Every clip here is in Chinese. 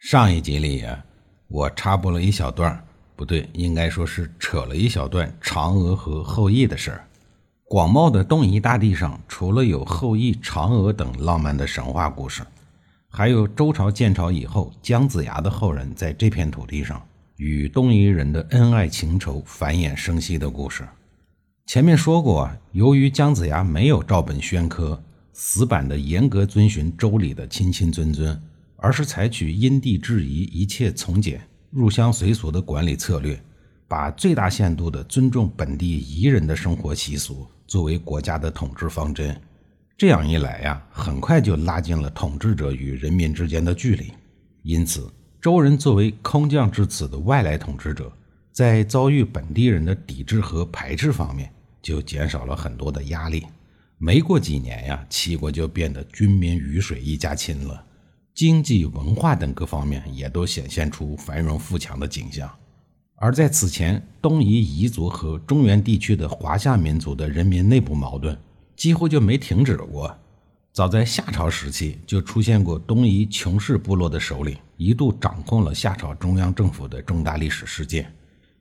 上一集里啊，我插播了一小段，不对，应该说是扯了一小段嫦娥和后羿的事儿。广袤的东夷大地上，除了有后羿、嫦娥等浪漫的神话故事，还有周朝建朝以后姜子牙的后人在这片土地上与东夷人的恩爱情仇繁衍生息的故事。前面说过，由于姜子牙没有照本宣科，死板的严格遵循周礼的亲亲尊尊。而是采取因地制宜、一切从简、入乡随俗的管理策略，把最大限度地尊重本地彝人的生活习俗作为国家的统治方针。这样一来呀，很快就拉近了统治者与人民之间的距离。因此，周人作为空降至此的外来统治者，在遭遇本地人的抵制和排斥方面，就减少了很多的压力。没过几年呀，齐国就变得军民鱼水一家亲了。经济、文化等各方面也都显现出繁荣富强的景象，而在此前，东夷彝族和中原地区的华夏民族的人民内部矛盾几乎就没停止过。早在夏朝时期，就出现过东夷穷氏部落的首领一度掌控了夏朝中央政府的重大历史事件。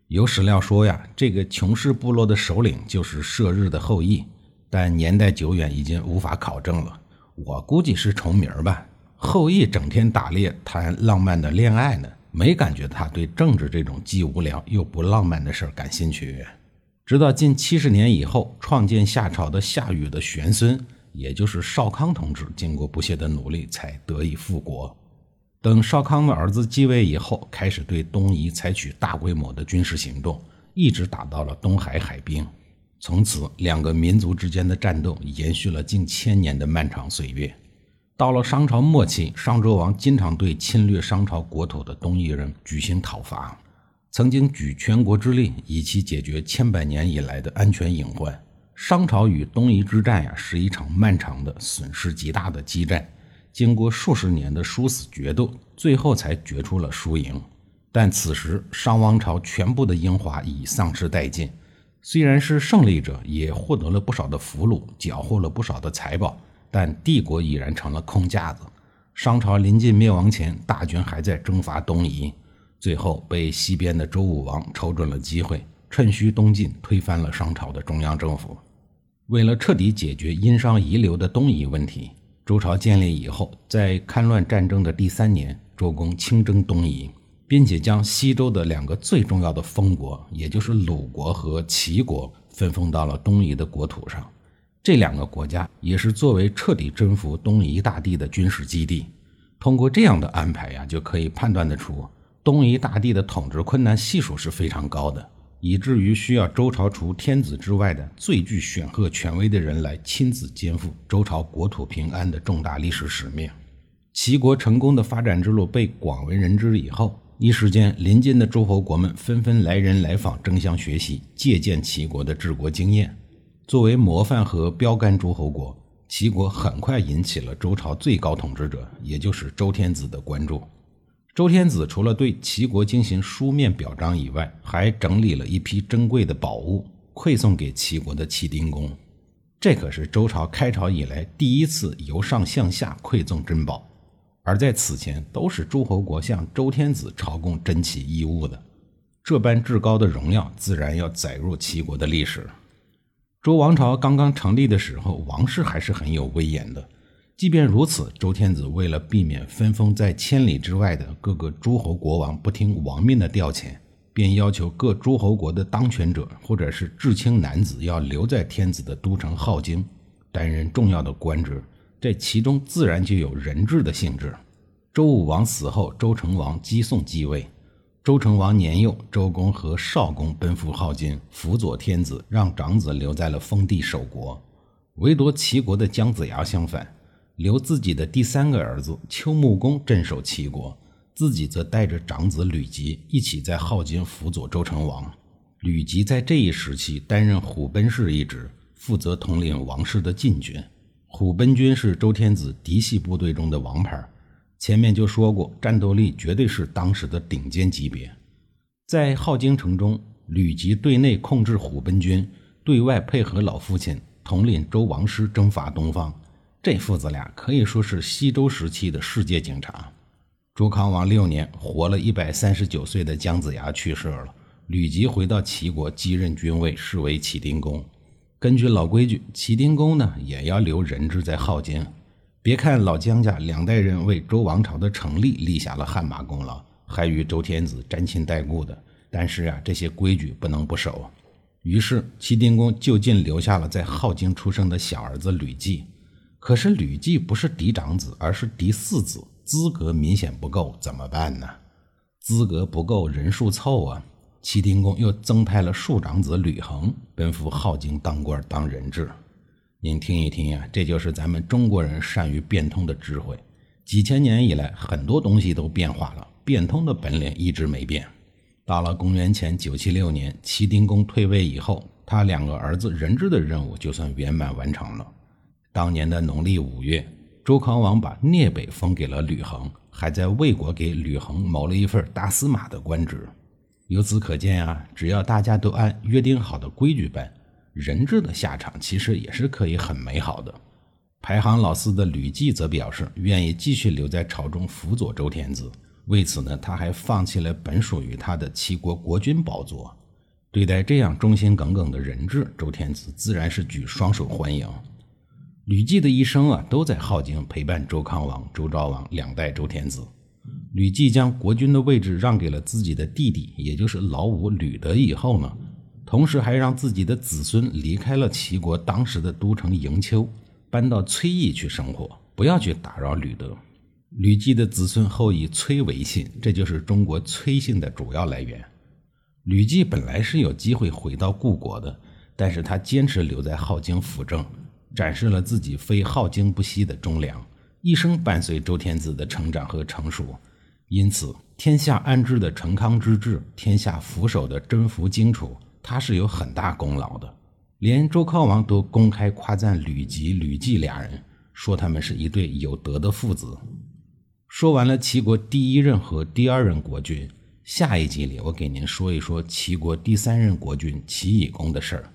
有史料说呀，这个穷氏部落的首领就是射日的后裔，但年代久远，已经无法考证了。我估计是重名吧。后羿整天打猎谈浪漫的恋爱呢，没感觉他对政治这种既无聊又不浪漫的事儿感兴趣。直到近七十年以后，创建夏朝的夏禹的玄孙，也就是少康同志，经过不懈的努力才得以复国。等少康的儿子继位以后，开始对东夷采取大规模的军事行动，一直打到了东海海滨。从此，两个民族之间的战斗延续了近千年的漫长岁月。到了商朝末期，商纣王经常对侵略商朝国土的东夷人举行讨伐，曾经举全国之力以期解决千百年以来的安全隐患。商朝与东夷之战呀，是一场漫长的、损失极大的激战，经过数十年的殊死决斗，最后才决出了输赢。但此时，商王朝全部的英华已丧失殆尽，虽然是胜利者，也获得了不少的俘虏，缴获了不少的财宝。但帝国已然成了空架子。商朝临近灭亡前，大军还在征伐东夷，最后被西边的周武王瞅准了机会，趁虚东进，推翻了商朝的中央政府。为了彻底解决殷商遗留的东夷问题，周朝建立以后，在戡乱战争的第三年，周公亲征东夷，并且将西周的两个最重要的封国，也就是鲁国和齐国，分封到了东夷的国土上。这两个国家也是作为彻底征服东夷大地的军事基地。通过这样的安排呀，就可以判断得出，东夷大地的统治困难系数是非常高的，以至于需要周朝除天子之外的最具显赫权威的人来亲自肩负周朝国土平安的重大历史使命。齐国成功的发展之路被广为人知以后，一时间邻近的诸侯国们纷纷来人来访，争相学习借鉴齐国的治国经验。作为模范和标杆诸侯国，齐国很快引起了周朝最高统治者，也就是周天子的关注。周天子除了对齐国进行书面表彰以外，还整理了一批珍贵的宝物，馈送给齐国的齐丁公。这可是周朝开朝以来第一次由上向下馈赠珍宝，而在此前都是诸侯国向周天子朝贡珍奇异物的。这般至高的荣耀，自然要载入齐国的历史。周王朝刚刚成立的时候，王室还是很有威严的。即便如此，周天子为了避免分封在千里之外的各个诸侯国王不听王命的调遣，便要求各诸侯国的当权者或者是至亲男子要留在天子的都城镐京，担任重要的官职。这其中自然就有人质的性质。周武王死后，周成王姬诵继位。周成王年幼，周公和少公奔赴镐京辅佐天子，让长子留在了封地守国。唯独齐国的姜子牙相反，留自己的第三个儿子丘穆公镇守齐国，自己则带着长子吕吉一起在镐京辅佐周成王。吕吉在这一时期担任虎贲氏一职，负责统领王室的禁军。虎贲军是周天子嫡系部队中的王牌，前面就说过，战斗力绝对是当时的顶尖级别。在镐京城中，吕吉对内控制虎贲军，对外配合老父亲统领周王师征伐东方。这父子俩可以说是西周时期的世界警察。周康王六年，活了一百三十九岁的姜子牙去世了。吕吉回到齐国继任君位，是为齐丁公。根据老规矩，齐丁公呢也要留人质在镐京。别看老姜家两代人为周王朝的成立立下了汗马功劳，还与周天子沾亲带故的，但是啊，这些规矩不能不守。于是齐丁公就近留下了在镐京出生的小儿子吕季。可是吕季不是嫡长子，而是嫡四子，资格明显不够，怎么办呢？资格不够，人数凑啊！齐丁公又增派了庶长子吕恒奔赴镐京当官当人质。您听一听呀，这就是咱们中国人善于变通的智慧。几千年以来，很多东西都变化了，变通的本领一直没变。到了公元前九七六年，齐丁公退位以后，他两个儿子人质的任务就算圆满完成了。当年的农历五月，周康王把聂北封给了吕恒，还在魏国给吕恒谋了一份大司马的官职。由此可见啊，只要大家都按约定好的规矩办，人质的下场其实也是可以很美好的。排行老四的吕季则表示愿意继续留在朝中辅佐周天子，为此呢，他还放弃了本属于他的齐国国君宝座。对待这样忠心耿耿的人质，周天子自然是举双手欢迎。吕季的一生啊，都在镐京陪伴周康王、周昭王两代周天子。吕季将国君的位置让给了自己的弟弟，也就是老五吕德以后呢，同时还让自己的子孙离开了齐国当时的都城营丘，搬到崔邑去生活，不要去打扰吕德。吕季的子孙后以崔为姓，这就是中国崔姓的主要来源。吕季本来是有机会回到故国的，但是他坚持留在镐京辅政，展示了自己非镐京不息的忠良。一生伴随周天子的成长和成熟，因此天下安治的成康之治，天下福守的征服荆楚，他是有很大功劳的。连周康王都公开夸赞吕吉、吕季俩人，说他们是一对有德的父子。说完了齐国第一任和第二任国君，下一集里我给您说一说齐国第三任国君齐懿公的事儿。